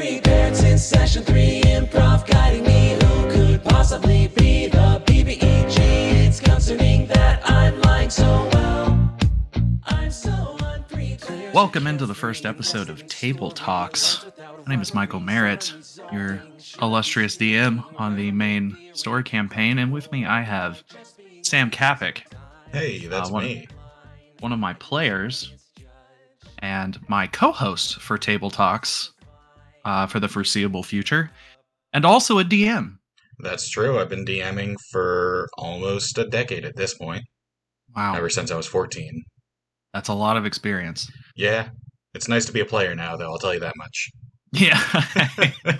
unprepared since session three. Improv guiding me. Who could possibly be the BBEG? It's concerning that I'm lying so well. I'm so unprepared. Welcome into the first episode of Table Talks. My name is Michael Merritt, your illustrious DM on the main story campaign, and with me I have Sam Kapik, Hey, that's Uh, one- me. one of my players, and my co-host for Table Talks uh, for the foreseeable future, and also a DM. That's true. I've been DMing for almost a decade at this point, Wow, ever since I was 14. that's a lot of experience. Yeah, it's nice to be a player now, though, I'll tell you that much. Yeah.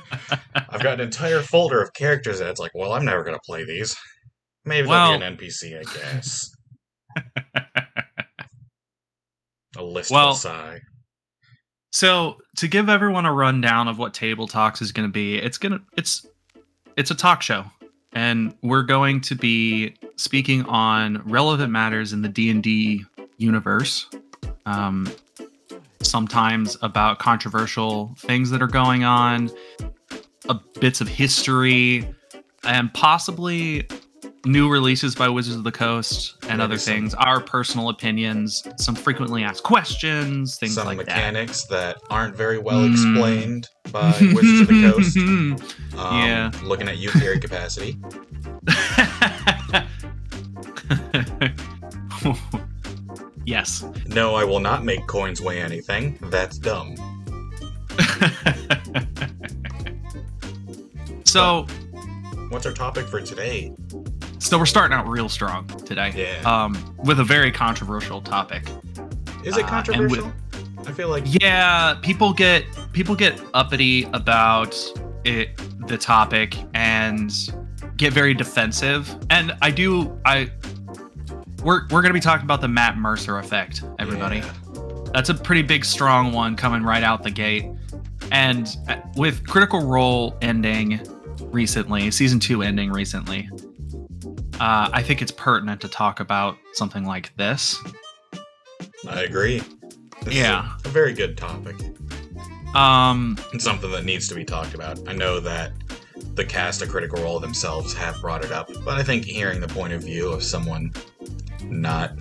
I've got an entire folder of characters that's like, well, I'm never going to play these. Maybe Well- they'll be an NPC, I guess. A list Well- sigh. So to give everyone a rundown of what Table Talks is going to be, it's gonna it's it's a talk show, and we're going to be speaking on relevant matters in the D and D universe. Um, sometimes about controversial things that are going on, a bits of history, and possibly new releases by Wizards of the Coast and other things. Our personal opinions, some frequently asked questions, things Some like that. mechanics that. aren't very well Mm. explained by Wizards of the Coast. Um, Yeah. Looking at you, carry capacity. yes. No, I will not make coins weigh anything. That's dumb. so, What's our topic for today? So we're starting out real strong today. Yeah. Um, with a very controversial topic. Is Uh, it and controversial? I feel like Yeah, people get people get uppity about it, the topic, and get very defensive. And I do. I we're we're gonna be talking about the Matt Mercer effect, everybody. Yeah. That's a pretty big, strong one coming right out the gate. And uh, with Critical Role ending recently, season two ending recently, uh, I think it's pertinent to talk about something like this. I agree. This Yeah. is a, a very good topic. Um, And something that needs to be talked about. I know that the cast of Critical Role themselves have brought it up, but I think hearing the point of view of someone not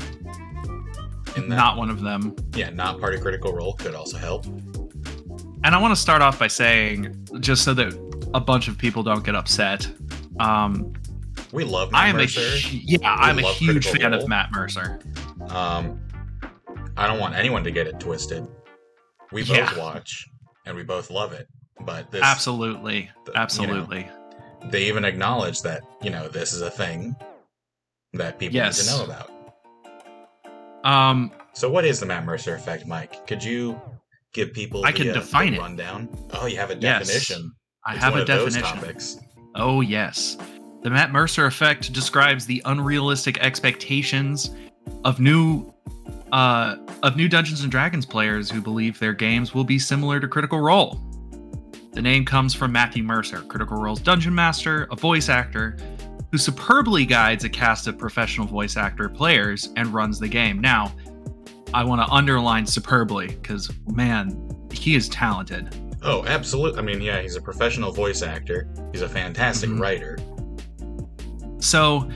in that, not one of them. yeah, not part of Critical Role could also help. And I want to start off by saying, just so that a bunch of people don't get upset, um, We love Matt I am Mercer. a yeah, I'm a huge fan Role. of Matt Mercer. Um, I don't want anyone to get it twisted. We both Yeah. watch and we both love it, but this Absolutely, the- you know, absolutely. they even acknowledge that you know this is a thing that people Yes. need to know about. Um, So, what is the Matt Mercer effect, Mike? Could you give people I the, can uh, define the it. rundown? Oh, you have a Yes. definition. I It's have a definition. Oh, yes. The Matt Mercer effect describes the unrealistic expectations of new uh, of new Dungeons and Dragons players who believe their games will be similar to Critical Role. The name comes from Matthew Mercer, Critical Role's dungeon master, a voice actor who superbly guides a cast of professional voice actor players and runs the game. Now, I want to underline superbly because man, he is talented. Oh, absolutely. I mean, yeah, he's a professional voice actor. He's a fantastic Mhm. writer. So,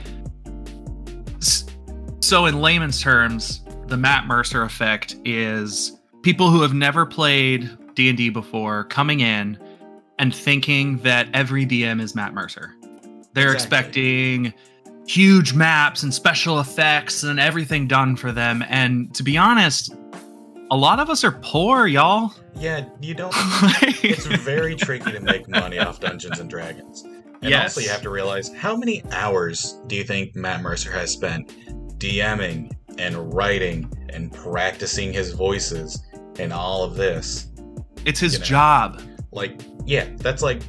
so in layman's terms, the Matt Mercer effect is people who have never played D and D before coming in and thinking that every DM is Matt Mercer. They're Exactly. expecting huge maps and special effects and everything done for them. And to be honest, a lot of us are poor, y'all. Yeah, you don't. it's very tricky to make money off Dungeons and Dragons. And Yes. also, you have to realize how many hours do you think Matt Mercer has spent DMing and writing and practicing his voices and all of this? it's his You know. job. Like, yeah, that's like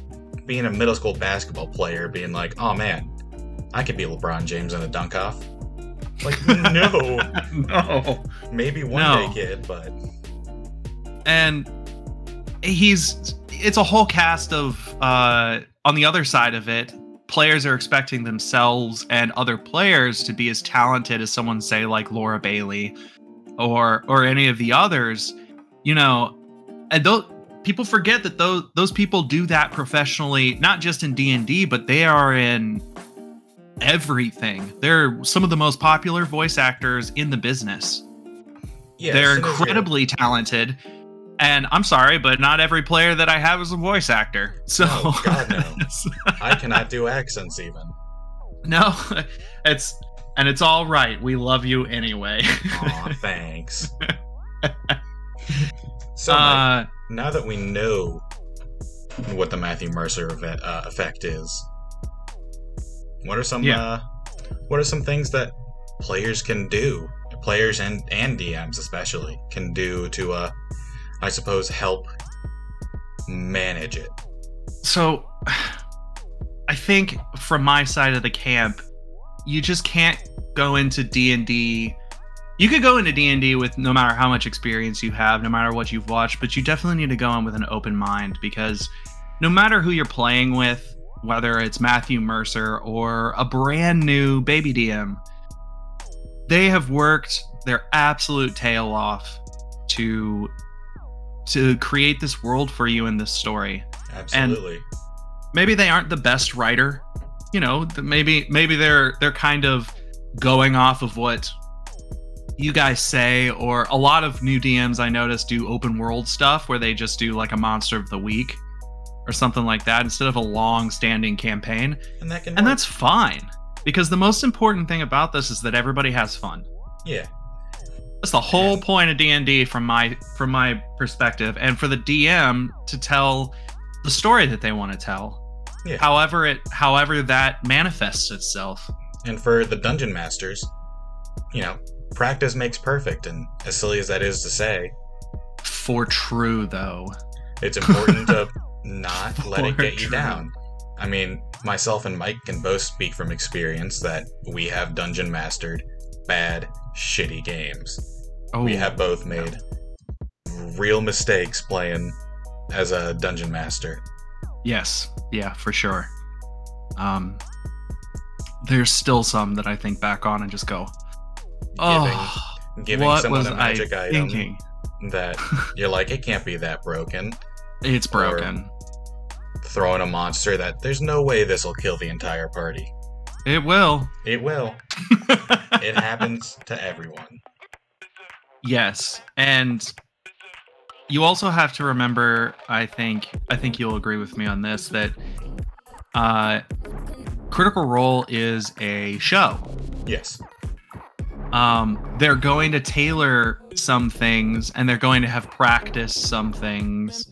being a middle school basketball player being like, oh man, I could be LeBron James in a dunk off. Like, no, no. maybe one No. day, kid, but and he's it's a whole cast of uh on the other side of it players are expecting themselves and other players to be as talented as someone say like Laura Bailey or or any of the others you know and those people forget that those those people do that professionally, not just in D and D, but they are in everything. They're some of the most popular voice actors in the business. Yeah, They're as soon as you're- incredibly talented. And I'm sorry, but not every player that I have is a voice actor. So Oh, God, no. I cannot do accents even. no, it's and it's all right. We love you anyway. Aw, thanks. so Mike, uh, now that we know what the Matthew Mercer event, uh, effect is, what are some Yeah. uh, what are some things that players can do, players and and DMs especially can do to uh, I suppose help manage it. so I think from my side of the camp, you just can't go into D and D. You could go into D and D with no matter how much experience you have, no matter what you've watched, but you definitely need to go in with an open mind because no matter who you're playing with, whether it's Matthew Mercer or a brand new baby DM, they have worked their absolute tail off to to create this world for you in this story Absolutely. maybe they aren't the best writer you know maybe maybe they're they're kind of going off of what you guys say or a lot of new dms i notice do open world stuff where they just do like a monster of the week or something like that instead of a long standing campaign and that can and work. that's fine because the most important thing about this is that everybody has fun yeah. That's the whole point of D&D from my from my perspective and for the DM to tell the story that they want to tell. Yeah. However it however that manifests itself. And for the dungeon masters, you know, practice makes perfect, and as silly as that is to say, For true though. it's important to not let it get you down. I mean, myself and Mike can both speak from experience that we have dungeon mastered bad, shitty games. Oh, We have both made real mistakes playing as a dungeon master. Yes. Yeah, for sure. Um there's still some that I think back on and just go, "Oh, giving what someone was a magic I item thinking? that you're like, it can't be that broken. It's broken. Throwing a monster that there's no way this will kill the entire party. It will. It will. It happens to everyone. Yes, and you also have to remember. I think I think you'll agree with me on this that uh, Critical Role is a show. Yes. Um, they're going to tailor some things, and they're going to have practiced some things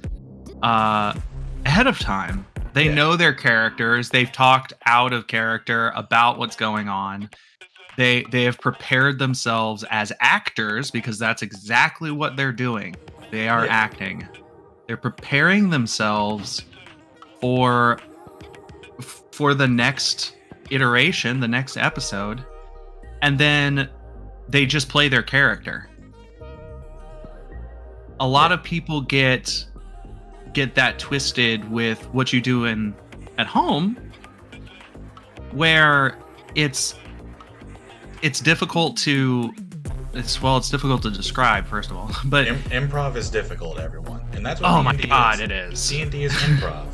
uh, ahead of time. They Yeah. know their characters. They've talked out of character about what's going on. They they have prepared themselves as actors because that's exactly what they're doing. They are Yeah. acting. They're preparing themselves for for the next iteration, the next episode, and then they just play their character. A lot of people get get that twisted with what you do in at home where it's it's difficult to it's well it's difficult to describe first of all but Im- improv is difficult, everyone, and that's what oh my D&D god is. it is. D&D is improv.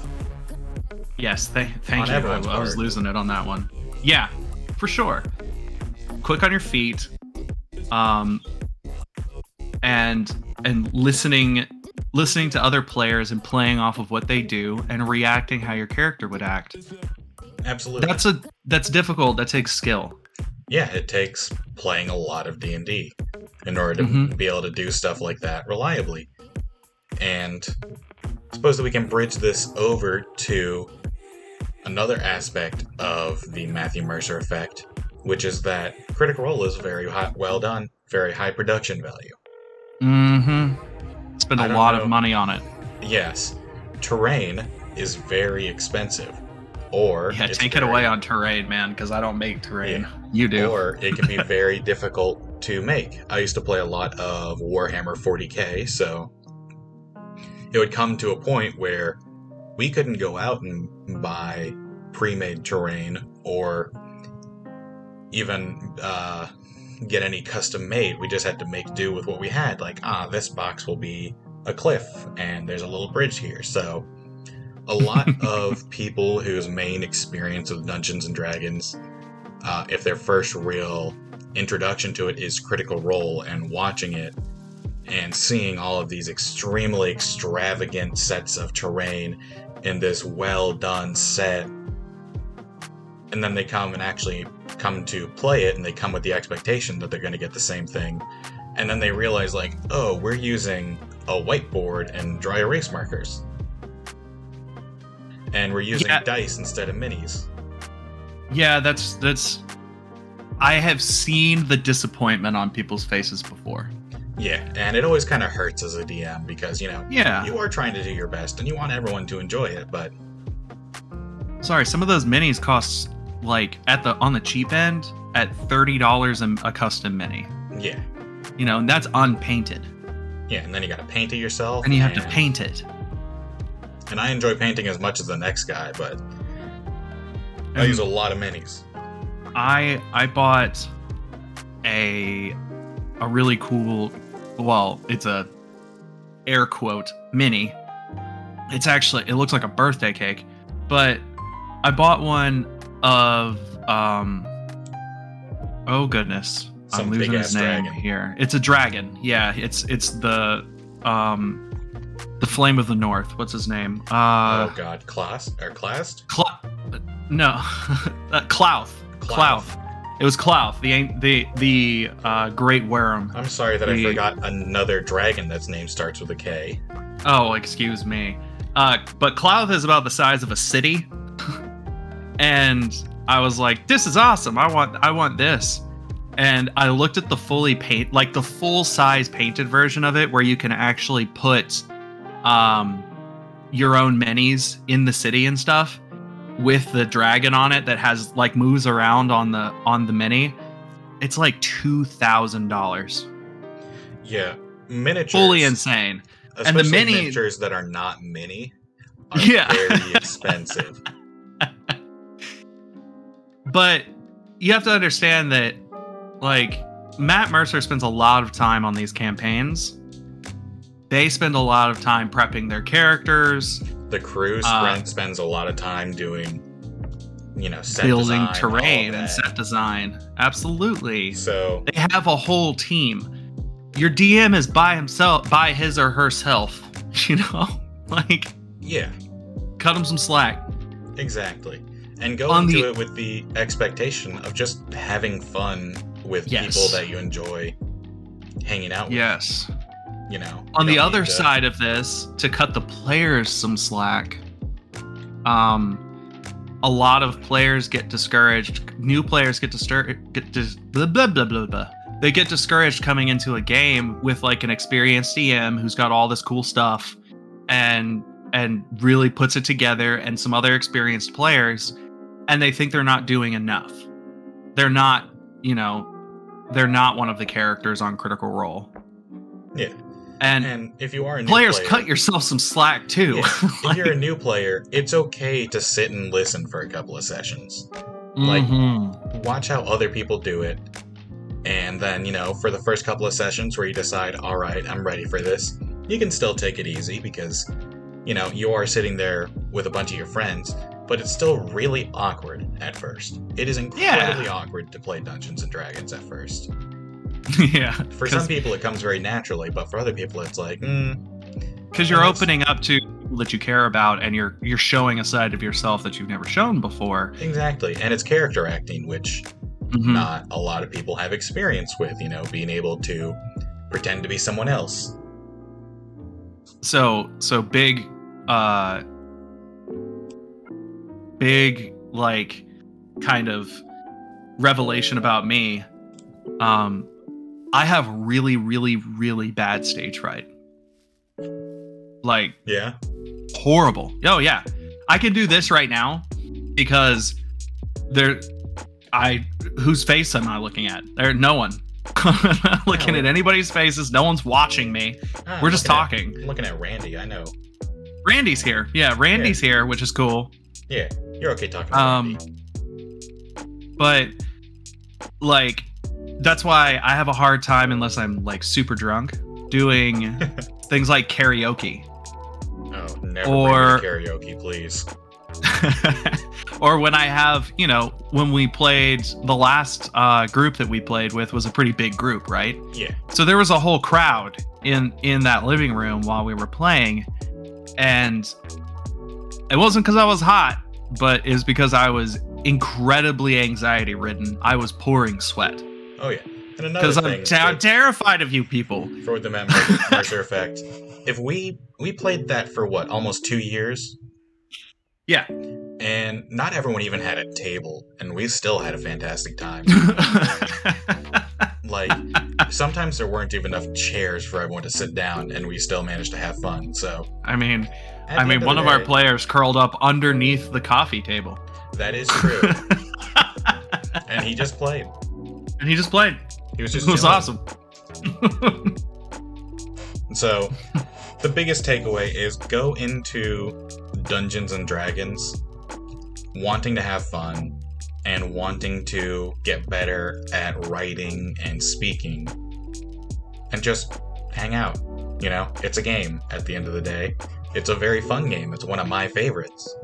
yes th- thank On you. I, I was losing it on that one. Yeah for sure. Quick on your feet um and and listening listening to other players and playing off of what they do and reacting how your character would act Absolutely. that's a that's difficult that takes skill yeah, it takes playing a lot of D&D in order to Mhm. be able to do stuff like that reliably. And I suppose that we can bridge this over to another aspect of the Matthew Mercer effect, which is that Critical Role is very high, well done, very high production value. mm-hmm spend a lot know. of money on it. Yes, terrain is very expensive, or yeah take it away on terrain man because i don't make terrain. You do. Or it can be very difficult to make. I used to play a lot of Warhammer 40k, so it would come to a point where we couldn't go out and buy pre-made terrain or even uh, get any custom made. We just had to make do with what we had. Like, ah, this box will be a cliff and there's a little bridge here. So a lot of people whose main experience with Dungeons and Dragons, uh, if their first real introduction to it is Critical Role and watching it and seeing all of these extremely extravagant sets of terrain in this well done set, and then they come and actually come to play it and they come with the expectation that they're going to get the same thing, and then they realize, like, oh, we're using a whiteboard and dry erase markers and we're using Yeah. dice instead of minis. Yeah, that's that's. I have seen the disappointment on people's faces before. Yeah, and it always kind of hurts as a DM because you know Yeah, you are trying to do your best and you want everyone to enjoy it, but sorry. Some of those minis cost like at the on the cheap end at thirty dollars a custom mini. yeah, You know, and that's unpainted, yeah, and then you got to paint it yourself, and you have to paint it. And I enjoy painting as much as the next guy, but I use a lot of minis. I I bought a a really cool well, it's a air quote mini. It's actually it looks like a birthday cake, but I bought one of um oh goodness. Some I'm losing his name dragon. here. It's a dragon. Yeah, it's it's the um the flame of the north. What's his name? Uh oh God, class or classed? Cl- no, uh, Klauth. Klauth. It was Klauth, the the the uh, great worm. I'm sorry that I forgot another dragon that's name starts with a K. Oh, excuse me. Uh, but Klauth is about the size of a city, and I was like, "This is awesome! I want I want this." And I looked at the fully paint, like the full size painted version of it, where you can actually put um, your own minis in the city and stuff, with the dragon on it that has like moves around on the on the mini. It's like two thousand dollars, Yeah, miniatures. fully insane. and the mini- miniatures that are not mini are Yeah. very expensive. But you have to understand that, like, Matt Mercer spends a lot of time on these campaigns. They spend a lot of time prepping their characters, The crew Uh, spends a lot of time doing, you know, set building design, terrain and set design. Absolutely. So They have a whole team. Your DM is by himself, by his or herself. You know, like, yeah, cut him some slack. exactly. And go On into the- it with the expectation of just having fun with Yes. people that you enjoy hanging out with. Yes. You know. on the other to- side of this to cut the players some slack um a lot of players get discouraged new players get discouraged get dis- blah, blah, blah, blah, blah. they get discouraged coming into a game with like an experienced dm who's got all this cool stuff and and really puts it together and some other experienced players and they think they're not doing enough they're not you know they're not one of the characters on critical role Yeah. and And if you are a new players player, cut yourself some slack too Yeah, if you're a new player, it's okay to sit and listen for a couple of sessions. like- Mhm. watch how other people do it and then you know for the first couple of sessions where you decide all right i'm ready for this you can still take it easy because you know you are sitting there with a bunch of your friends but it's still really awkward at first. It is incredibly awkward to play dungeons and dragons at first. Yeah for some people it comes very naturally but for other people it's like mm, because you're opening up to people that you care about and you're you're showing a side of yourself that you've never shown before. Exactly and it's character acting which Mhm. not a lot of people have experience with you know being able to pretend to be someone else. So so big uh big like kind of revelation about me um i have really really really bad stage fright like yeah horrible. Oh yeah, I can do this right now because there. I whose face am I looking at? There, no one. I'm not looking at anybody's faces. No one's watching me. Ah, We're just looking at- talking. looking at randy i know Randy's here. Yeah, Randy's here, which is cool. Yeah, you're okay talking about Um. But like, that's why I have a hard time unless I'm like super drunk doing things like karaoke. Oh, never Or- karaoke, please. or when I have, you know, when we played the last uh, group that we played with was a pretty big group, right? Yeah. So there was a whole crowd in in that living room while we were playing, and it wasn't because I was hot, but it was because I was incredibly anxiety ridden. I was pouring sweat Oh yeah. And another because I'm, thing I'm terrified of you people. for the Mercer, effect, if we we played that for what almost two years, Yeah. and not everyone even had a table, and we still had a fantastic time. like sometimes there weren't even enough chairs for everyone to sit down, and we still managed to have fun. So I mean, I mean, end one of our players curled up underneath the coffee table, that is true, and he just played. and he just played. He was It just was chilling. awesome. So, the biggest takeaway is go into Dungeons and Dragons wanting to have fun and wanting to get better at writing and speaking and just hang out. You know, it's a game at the end of the day. It's a very fun game. It's one of my favorites.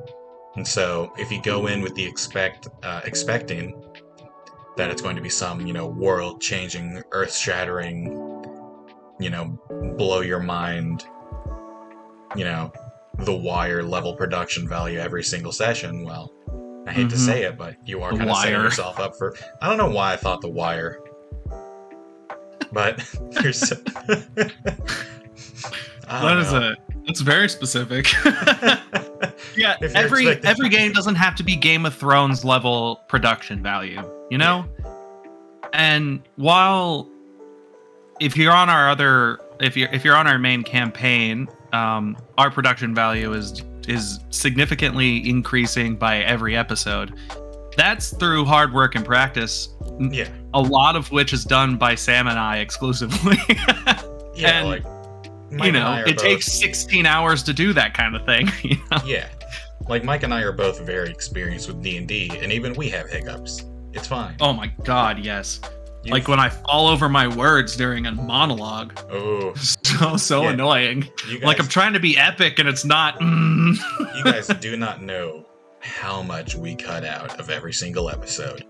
And so, if you go in with the expect uh, expecting that it's going to be some, you know, world-changing, earth-shattering, you know, blow your mind, you know, the wire level production value every single session. Well, I hate to Mhm. say it, but you are kind of setting yourself up for. I don't know why I thought the wire, but there's. I That don't is know. a that's very specific. yeah, every expecting- every game doesn't have to be Game of Thrones level production value, you know? And while if you're on our other if you're if you're on our main campaign, um, our production value is is significantly increasing by every episode. That's through hard work and practice, yeah, a lot of which is done by Sam and I exclusively. yeah, And, like Mike you know, it both- takes 16 hours to do that kind of thing. You know? Yeah, like Mike and I are both very experienced with D and D, and even we have hiccups. It's fine. Oh my god, yes. You- Like when I fall over my words during a monologue. oh, So so Yeah. annoying. guys, Like I'm trying to be epic and it's not. mm. you guys do not know how much we cut out of every single episode.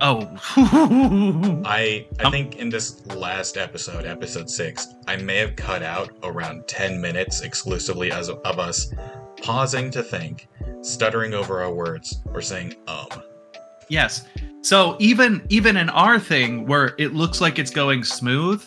Oh. I I think in this last episode, episode six, I may have cut out around ten minutes exclusively as of us pausing to think, stuttering over our words, or saying um. yes. So even even in our thing where it looks like it's going smooth,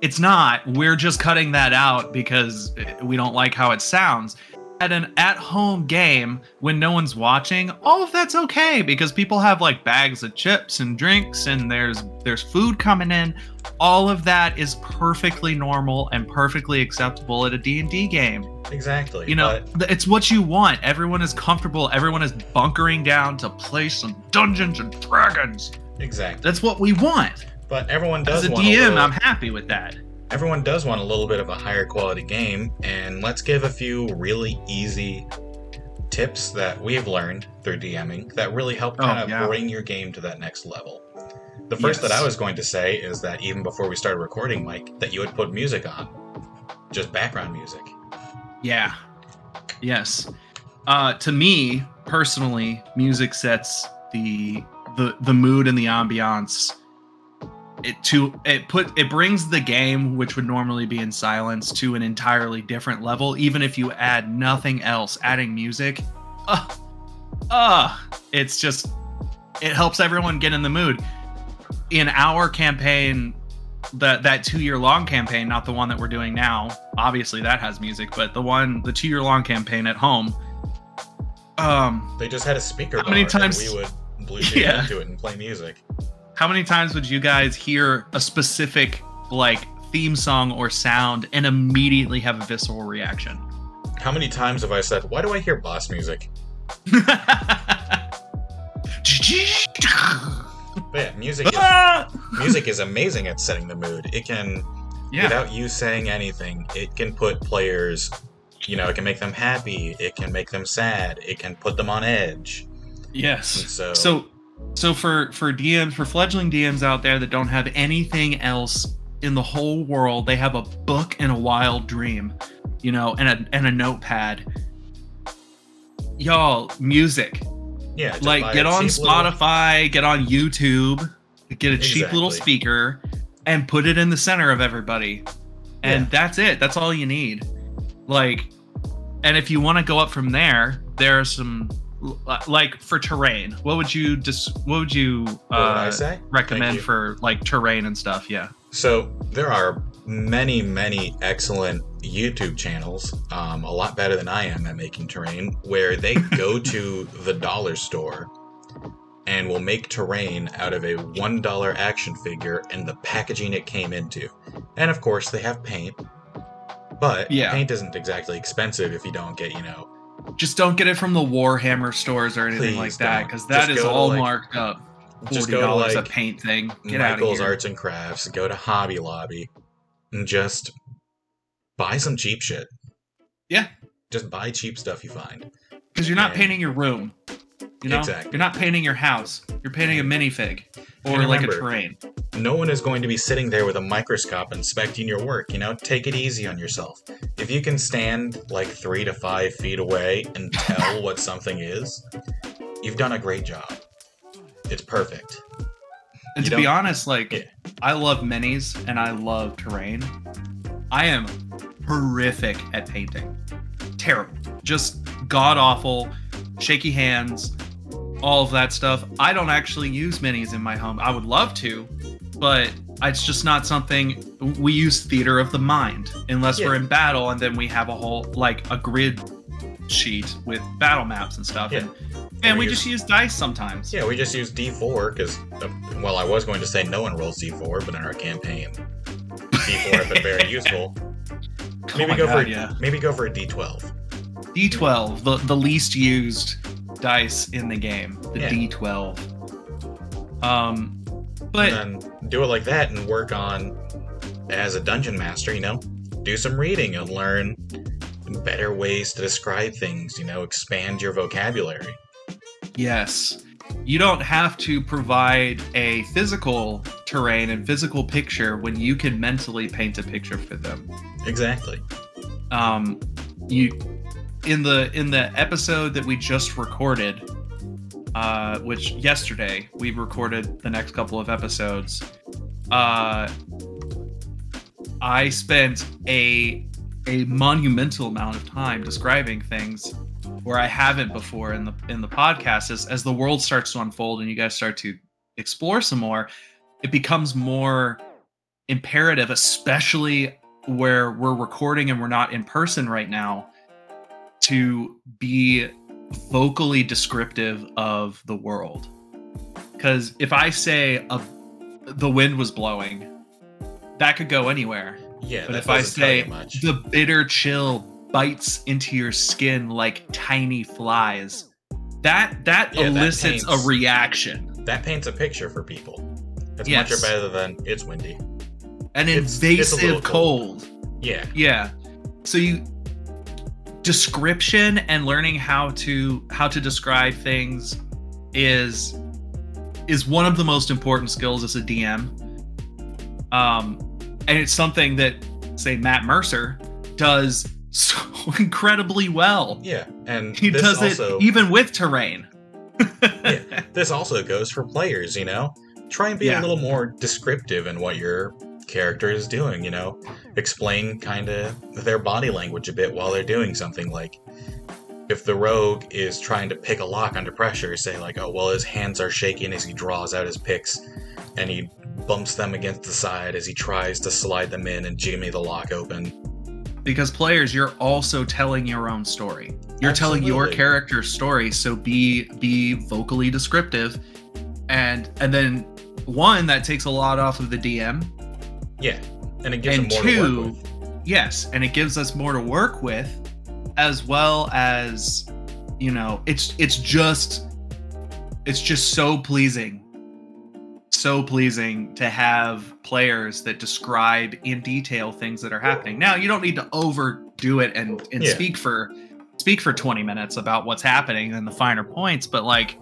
it's not. We're just cutting that out because we don't like how it sounds. At an at-home game when no one's watching, all of that's okay because people have like bags of chips and drinks and there's there's food coming in. All of that is perfectly normal and perfectly acceptable at a D&D game. Exactly. You know, but it's what you want. Everyone is comfortable. Everyone is bunkering down to play some Dungeons and Dragons. exactly. That's what we want. But everyone does As a DM, little, I'm happy with that. Everyone does want a little bit of a higher quality game, and let's give a few really easy tips that we have learned through DMing that really help Oh, kind of yeah. bring your game to that next level. The first that I was going to say is that even before we started recording, Mike, that you would put music on, just background music. Yeah. Yes. Uh, to me personally, music sets the the the mood and the ambiance. It to it put it brings the game, which would normally be in silence, to an entirely different level. Even if you add nothing else, adding music, uh, uh, it's just it helps everyone get in the mood. In our campaign, that that two year long campaign, not the one that we're doing now. Obviously, that has music, but the one the two year long campaign at home. Um, They just had a speaker How many times- we would Bluetooth Yeah. into it and play music. How many times would you guys hear a specific like theme song or sound and immediately have a visceral reaction? How many times have I said, "Why do I hear boss music?" But yeah, music is, Ah! music is amazing at setting the mood. It can yeah. without you saying anything, it can put players, you know, it can make them happy, it can make them sad, it can put them on edge. yes. And so, So so for for DMs for fledgling DMs out there that don't have anything else in the whole world. They have a book and a wild dream, you know, and a and a notepad. Y'all, music. Yeah, like get on cheap little- Spotify, get on YouTube, get a cheap little speaker, and put it in the center of everybody. And Yeah. that's it. That's all you need. Like, and if you want to go up from there, there are some like for terrain. What would you just? what would you would uh, say? recommend you. for like terrain and stuff? Yeah. So there are many, many excellent YouTube channels, um, a lot better than I am at making terrain, where they go to the dollar store and will make terrain out of a one dollar action figure and the packaging it came into. And of course, they have paint, but Yeah. paint isn't exactly expensive if you don't get, you know, Just don't get it from the Warhammer stores or anything like Please that don't. because that Just is all like- marked up. just Forty go to dollars like a paint thing. Get out of Michael's here. Arts and Crafts, go to Hobby Lobby, and just buy some cheap shit. Yeah. Just buy cheap stuff you find. Because you're not And- painting your room. You know, Exactly. you're not painting your house. You're painting a minifig or And like a remember- terrain. No one is going to be sitting there with a microscope inspecting your work, you know? Take it easy on yourself. If you can stand like three to five feet away and tell what something is, you've done a great job. It's perfect. And You to be honest, like Yeah. I love minis and I love terrain. I am horrific at painting. Terrible. Just god awful, shaky hands, all of that stuff. I don't actually use minis in my home. I would love to, but it's just not something we use theater of the mind unless Yeah. we're in battle and then we have a whole like a grid sheet with battle maps and stuff. Yeah. And and we we just use dice sometimes. Yeah, we just use D4 because, uh, well, I was going to say no one rolls D4, but in our campaign, D4 have been very useful. Oh Maybe my go God, for yeah. maybe go for a D12. D12, the, the least used dice in the game, the Yeah. D12. Um, but and do it like that and work on as a dungeon master you know do some reading and learn better ways to describe things you know expand your vocabulary yes, you don't have to provide a physical terrain and physical picture when you can mentally paint a picture for them. exactly Um, you in the in the episode that we just recorded, uh, which yesterday we recorded the next couple of episodes. Uh, I spent a a monumental amount of time describing things where I haven't before in the in the podcast. As as the world starts to unfold and you guys start to explore some more, it becomes more imperative, especially where we're recording and we're not in person right now, to be vocally descriptive of the world. Because if I say a, the wind was blowing, that could go anywhere. yeah But if I doesn't tell you say the bitter chill bites into your skin like tiny flies, that that Yeah, that elicits paints- a reaction, that paints a picture for people it's Yes. much better than it's windy an It's- it's invasive little cold. cold. yeah Yeah. So you description and learning how to how to describe things is is one of the most important skills as a DM. Um and it's something that say Matt Mercer does so incredibly well. yeah and He does also it even with terrain. Yeah. this also goes for players you know try and be Yeah. a little more descriptive in what your character is doing you know explain kind of their body language a bit while they're doing something like if the rogue is trying to pick a lock under pressure say like oh well his hands are shaking as he draws out his picks and he bumps them against the side as he tries to slide them in and jimmy the lock open. Because players you're also telling your own story. You're telling your character's story so be be vocally descriptive. And and then one that takes a lot off of the dm yeah and it gives and them more to two yes and it gives us more to work with as well as you know it's it's just it's just so pleasing so pleasing to have players that describe in detail things that are happening now you don't need to overdo it and and Yeah. speak for speak for 20 minutes about what's happening and the finer points but like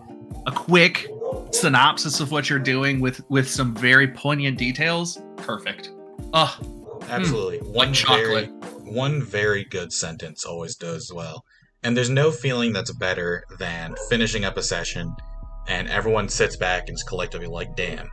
a quick synopsis of what you're doing with with some very poignant details perfect Oh, Absolutely. Hmm. one chocolate. very one very good sentence always does well. And there's no feeling that's better than finishing up a session and everyone sits back and is collectively like, damn,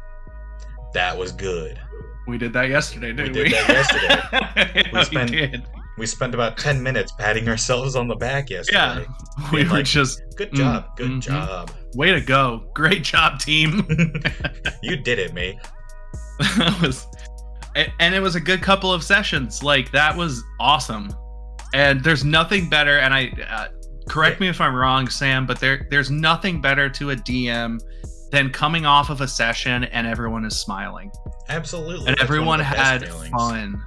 that was good. we did that yesterday, didn't we? did that yesterday. we We spent- did. We spent about 10 minutes patting ourselves on the back yesterday. Yeah, we Yeah, were like- just Good Mm, job. Good mhm. job. way to go. Great job, team. you did it, mate. that was and it was a good couple of sessions like that was awesome and there's nothing better and i uh, correct me if i'm wrong sam but there there's nothing better to a dm than coming off of a session and everyone is smiling Absolutely. and That's everyone of the best had feelings. fun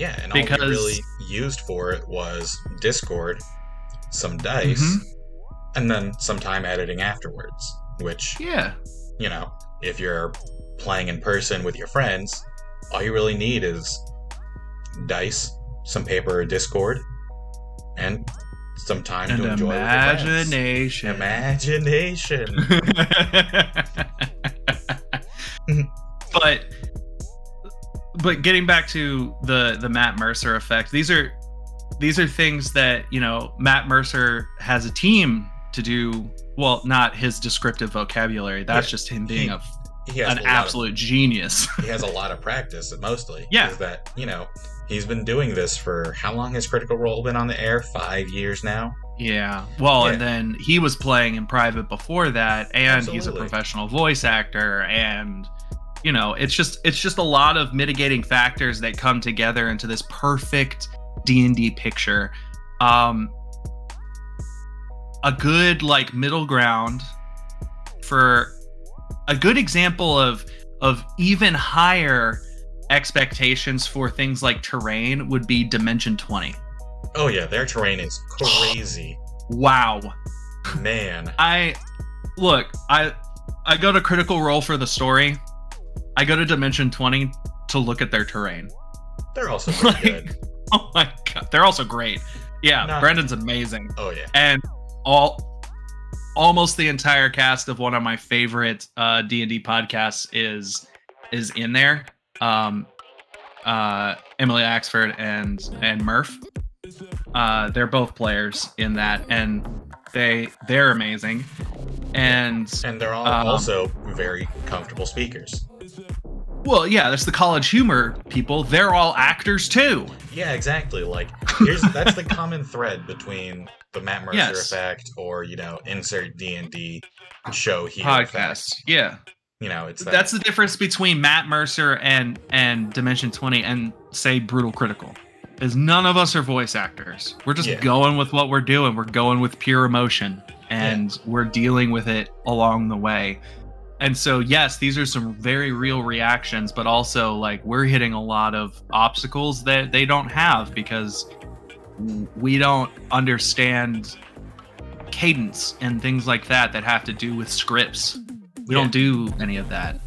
Yeah, and all Because- we really used for it was Discord, some dice, Mhm. and then some time editing afterwards. Which, yeah you know, if you're playing in person with your friends, all you really need is dice, some paper or Discord, and some time and to enjoy imagination Imagination. but but getting back to the the Matt Mercer effect, these are these are things that you know Matt Mercer has a team to do. Well, not his descriptive vocabulary. That's Yeah, just him being he- a, He an a lot of- absolute genius. he has a lot of practice mostly Yeah. is that you know he's been doing this for how long has critical role been on the air five years now yeah. Well, and then he was playing in private before that, and he's a professional voice actor, and you know, it's just it's just a lot of mitigating factors that come together into this perfect D and D picture. Um, a good like middle ground for a good example of of even higher expectations for things like terrain would be Dimension 20. oh yeah their terrain is crazy Wow. man I look, I I go to Critical Role for the story. I go to Dimension 20 to look at their terrain. they're also pretty Like- good Oh my god, they're also great. Yeah, Not- Brennan's amazing. oh yeah And all almost the entire cast of one of my favorite uh D&D podcasts is is in there. Um uh Emily Axford and and Murph. Uh they're both players in that and they they're amazing. And and they're all Um, also very comfortable speakers well, yeah, that's the college humor people. They're all actors too. yeah exactly like here's that's the common thread between the matt mercer Yes. effect or you know insert d&d show here Podcasts. Yeah. you know it's that, That's the difference between Matt Mercer and and Dimension 20 and say Brutal Critical. Is none of us are voice actors. We're just Yeah. going with what we're doing. We're going with pure emotion and we're dealing with it along the way. And so yes, these are some very real reactions, but also like we're hitting a lot of obstacles that they don't have because we don't understand cadence and things like that that have to do with scripts. Mm-hmm. We Yeah. don't do any of that.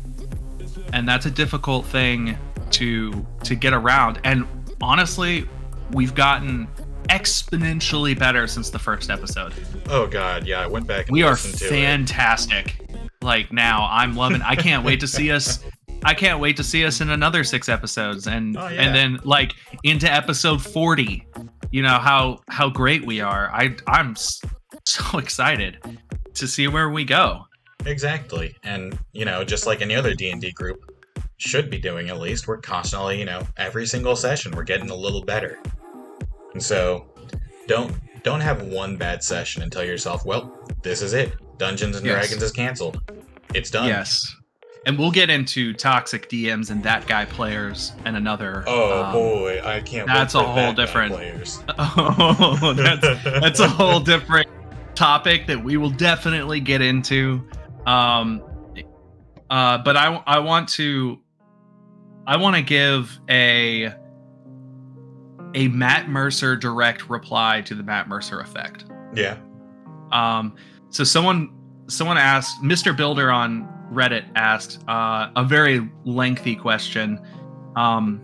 And that's a difficult thing to to get around. And honestly, we've gotten exponentially better since the first episode. oh god yeah i went back and We are listened to it fantastic. Like now, I'm loving. I can't wait to see us. I can't wait to see us in another six episodes, and Oh, yeah. and then like into episode forty. You know how how great we are. I I'm so excited to see where we go. Exactly. And, you know, just like any other D&D group should be doing at least, we're constantly, you know, every single session we're getting a little better. And so, don't don't have one bad session and tell yourself, "Well, this is it. Dungeons and Yes. Dragons is canceled. It's done." Yes. And we'll get into toxic DMs and that guy players and another. Oh um, boy, I can't that's a whole that different- players. Oh, that's that's a whole different topic that we will definitely get into. Um, uh, but I I want to I want to give a a Matt Mercer direct reply to the Matt Mercer effect. Yeah. Um, so someone someone asked Mr. Builder on Reddit asked uh, a very lengthy question. Um,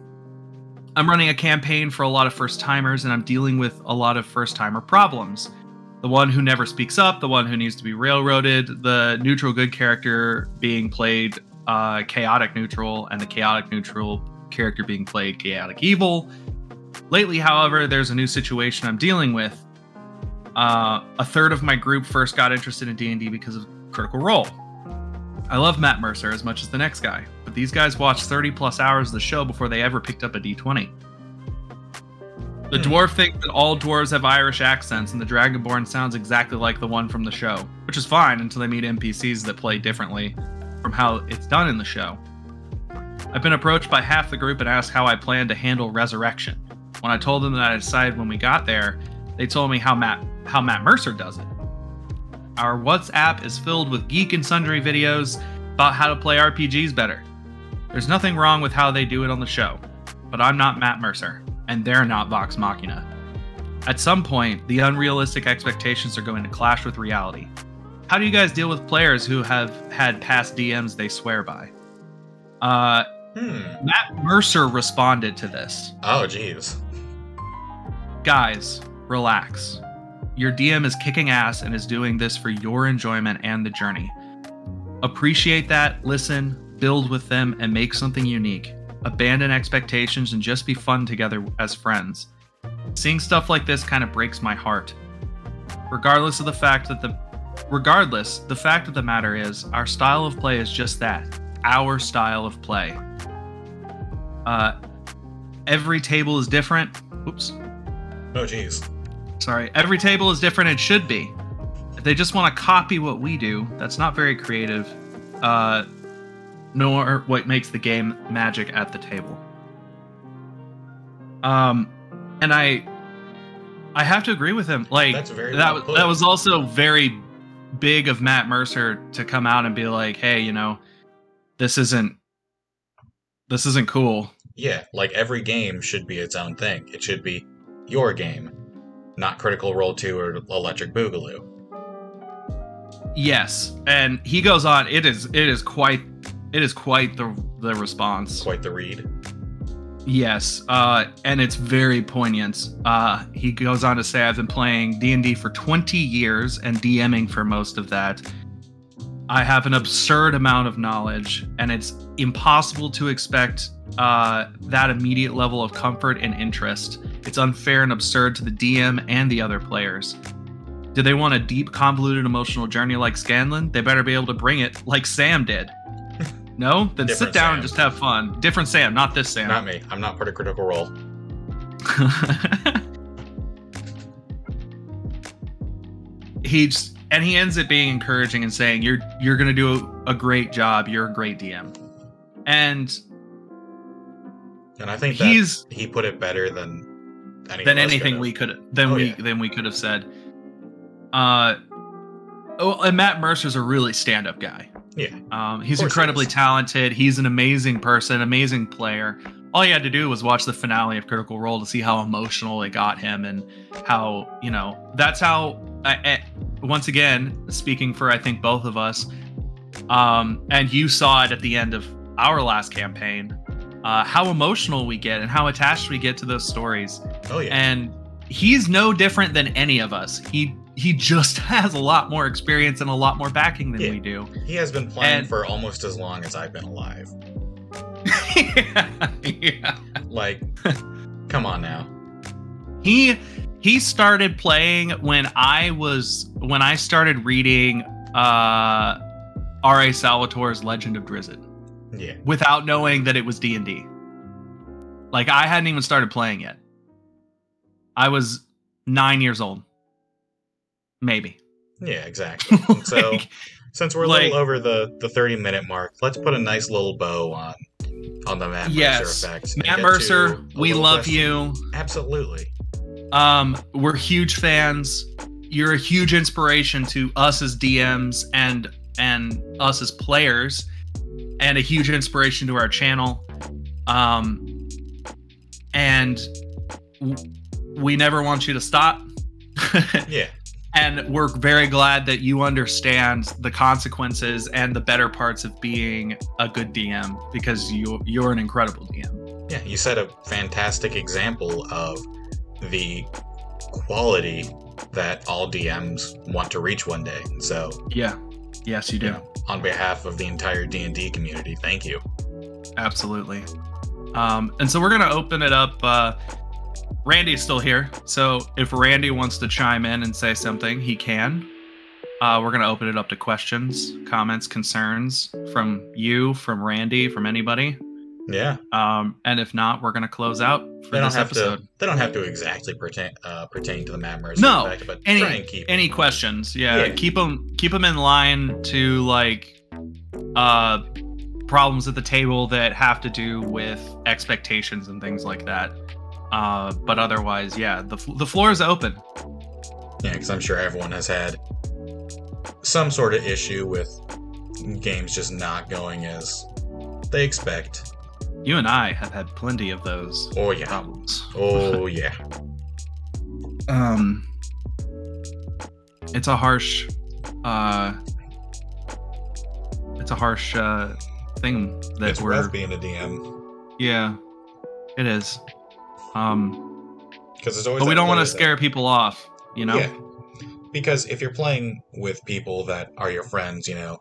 I'm running a campaign for a lot of first timers, and I'm dealing with a lot of first timer problems. The one who never speaks up, the one who needs to be railroaded, the neutral good character being played uh, chaotic neutral, and the chaotic neutral character being played chaotic evil. Lately, however, there's a new situation I'm dealing with. Uh, a third of my group first got interested in D&D because of Critical Role. I love Matt Mercer as much as the next guy, but these guys watched 30 plus hours of the show before they ever picked up a D20. The Hmm. dwarf thinks that all dwarves have Irish accents, and the Dragonborn sounds exactly like the one from the show, which is fine until they meet NPCs that play differently from how it's done in the show. I've been approached by half the group and asked how I plan to handle resurrection. When I told them that I decided when we got there, they told me how Matt how Matt Mercer does it. Our WhatsApp is filled with geek and sundry videos about how to play RPGs better. There's nothing wrong with how they do it on the show, but I'm not Matt Mercer, and they're not Vox Machina. At some point, the unrealistic expectations are going to clash with reality. How do you guys deal with players who have had past DMs they swear by? Uh, Hmm. Matt Mercer responded to this. Oh, jeez. Guys, relax. Your DM is kicking ass and is doing this for your enjoyment and the journey. Appreciate that, listen, build with them, and make something unique. Abandon expectations and just be fun together as friends. Seeing stuff like this kind of breaks my heart. Regardless of the fact that the regardless, the fact of the matter is our style of play is just that. Our style of play. Uh every table is different. Oops. Oh, jeez. Sorry, every table is different. It should be. If they just want to copy what we do, that's not very creative, uh, nor what makes the game magic at the table. Um, and I, I have to agree with him. Like That's very that well that was also very big of Matt Mercer to come out and be like, "Hey, you know, this isn't, this isn't cool." Yeah, like every game should be its own thing. It should be your game, not Critical Role 2 or Electric Boogaloo. Yes, and he goes on. It is it is quite it is quite the the response. Quite the read. Yes, uh, and it's very poignant. Uh, he goes on to say, "I've been playing D and D for 20 years and DMing for most of that. I have an absurd amount of knowledge, and it's impossible to expect uh, that immediate level of comfort and interest. It's unfair and absurd to the DM and the other players." Do they want a deep, convoluted emotional journey like Scanlan? They better be able to bring it like Sam did. No? Then sit down Sam. and just have fun. Different Sam, not this Sam. Not me. I'm not part of Critical Role. he just, and he ends it being encouraging and saying you're you're gonna do a, a great job. You're a great DM, and And I think that he's he put it better than than anything we could than Oh, we yeah. than we could have said. Uh, oh, and Matt Mercer's a really stand up guy. Yeah. Um, he's course he incredibly talented. He's an amazing person, amazing player. All he had to do was watch the finale of Critical Role to see how emotional it got him, and how you know that's how. I, I, once again, speaking for I think both of us, um, and you saw it at the end of our last campaign, uh, how emotional we get and how attached we get to those stories. Oh yeah. And he's no different than any of us. He he just has a lot more experience and a lot more backing than Yeah. we do. he has been playing and- for almost as long as I've been alive. yeah. Like, come on now. He he started playing when I was when I started reading uh R.A. Salvatore's Legend of Drizzt Yeah. without knowing that it was D&D. Like I hadn't even started playing yet. I was 9 years old. Maybe. Yeah, exactly. And so since we're a like- little over the the 30 minute mark, let's put a nice little bow on on the Matt Yes. Mercer effect. Matt Mercer, we love question. you. Absolutely. Um, we're huge fans. You're a huge inspiration to us as DMs and and us as players, and a huge inspiration to our channel. Um, and w- we never want you to stop. Yeah. and we're very glad that you understand the consequences and the better parts of being a good DM because you you're an incredible DM. Yeah, you set a fantastic example of the quality that all DMs want to reach one day. So, Yeah. Yes, you do. you know, on behalf of the entire D&D community, thank you. Absolutely. Um, and so we're gonna open it up. Uh, Randy's still here, so if Randy wants to chime in and say something, he can. Uh, we're gonna open it up to questions, comments, concerns from you, from Randy, from anybody. Yeah, Um, and if not, we're gonna close out for they don't this have episode. to. They don't have to exactly pertain uh, pertain to the Matt No, effect, but any try and keep any questions yeah, Yeah. keep them keep them in line to like uh problems at the table that have to do with expectations and things like that uh but otherwise yeah the, the floor is open Yeah, because I'm sure everyone has had some sort of issue with games just not going as they expect. You and i have had plenty of those Oh yeah. problems Oh yeah. um it's a harsh uh it's a harsh uh thing that It's we're being a DM yeah it is um because it's always. but we don't want to player that- scare people off you know Yeah. Because if you're playing with people that are your friends, you know,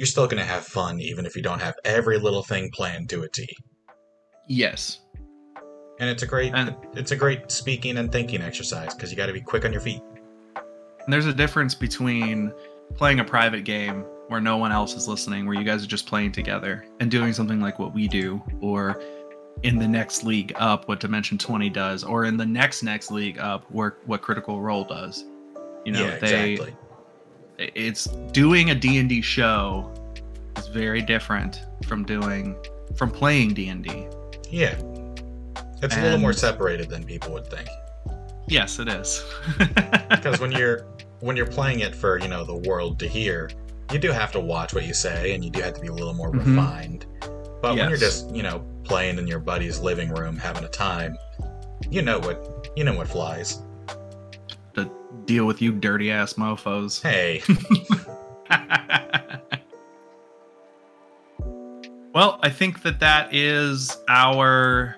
you're still gonna have fun even if you don't have every little thing planned to a T. yes And it's a great, And- it's a great speaking and thinking exercise because you got to be quick on your feet. And there's a difference between playing a private game where no one else is listening, where you guys are just playing together, and doing something like what we do, or in the next league up, what Dimension 20 does, or in the next next league up, where what Critical Role does. You know, yeah, they exactly. It's doing a D&D show is very different from doing from playing D&D. Yeah. It's a little more separated than people would think. Yes, it is. Because when you're when you're playing it for, you know, the world to hear, you do have to watch what you say and you do have to be a little more Mhm. refined. But when you're just, you know, playing in your buddy's living room having a time, you know what you know what flies. To deal with you dirty ass mofos. Hey, well, I think that that is our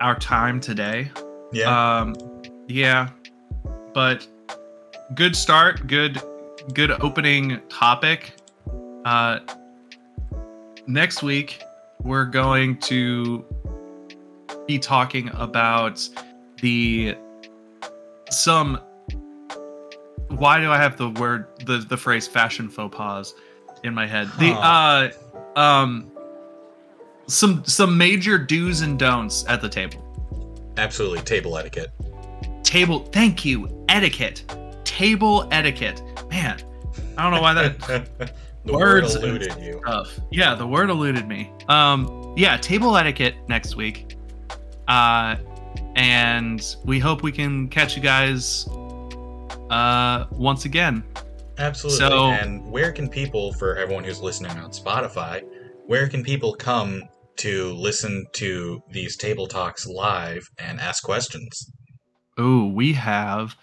our time today. yeah. Um, yeah, but good start. Good, good opening topic. Uh, next week we're going to be talking about the some. Why do I have the word the the phrase fashion faux pas in my head? The uh um some some major do's and don'ts at the table Absolutely table etiquette. table thank you etiquette table etiquette man i don't know why that the Words word eluded you. stuff yeah the word eluded me um yeah table etiquette next week uh and we hope we can catch you guys uh once again Absolutely. So- and where can people, for everyone who's listening on Spotify, where can people come to listen to these table talks live and ask questions? Oh, we have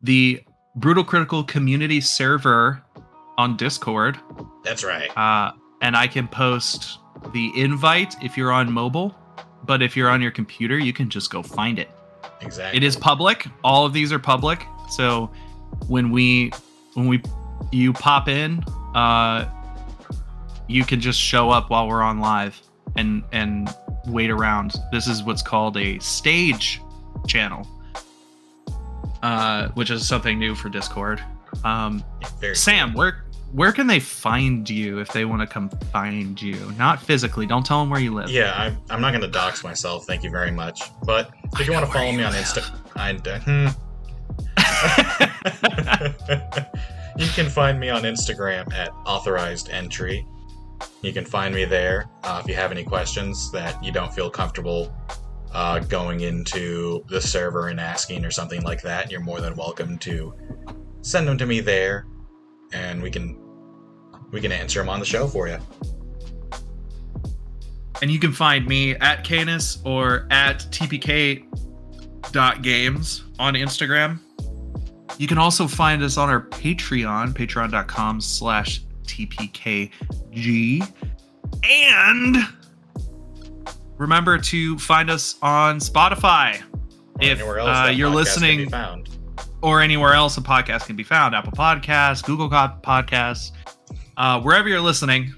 the brutal critical community server on discord That's right. uh, and I can post the invite if you're on mobile. But if you're on your computer, you can just go find it. Exactly. It is public. All of these are public. So when we when we you pop in, uh, you can just show up while we're on live and and wait around. This is what's called a stage channel, uh, which is something new for Discord. Um, Sam, where where can they find you if they want to come find you? Not physically. Don't tell them where you live. Yeah, I'm, I'm not going to dox myself. Thank you very much. But if you want to follow me on Insta, I, uh, hmm. you can find me on Instagram at authorized entry. You can find me there uh, if you have any questions that you don't feel comfortable uh, going into the server and asking or something like that. You're more than welcome to send them to me there, and we can we can answer them on the show for you. And you can find me at Canis or at tpk.games on Instagram. You can also find us on our Patreon, patreon.com slash tpkg. And remember to find us on Spotify. Or If uh, you're podcast can be listening found. or anywhere else a podcast can be found Apple Podcasts, Google Podcasts, uh, wherever you're listening,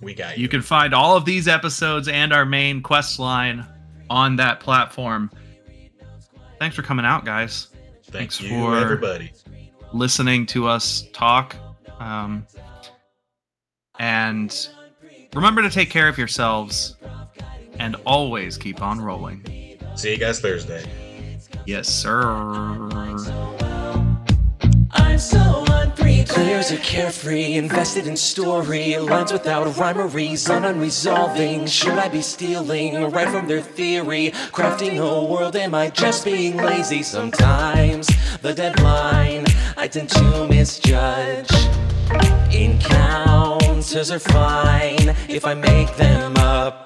We got you. You can find all of these episodes and our main quest line on that platform. Thanks for coming out, guys. Thank thanks you, for- everybody. Listening to us talk. Um, and remember to take care of yourselves and always keep on rolling. See you guys Thursday. Yes, sir. I'm. Players are carefree, invested in story. Lines without rhyme or reason, unresolving. Should I be stealing right from their theory? Crafting a world, am I just being lazy? Sometimes the deadline I tend to misjudge. Encounters are fine if I make them up.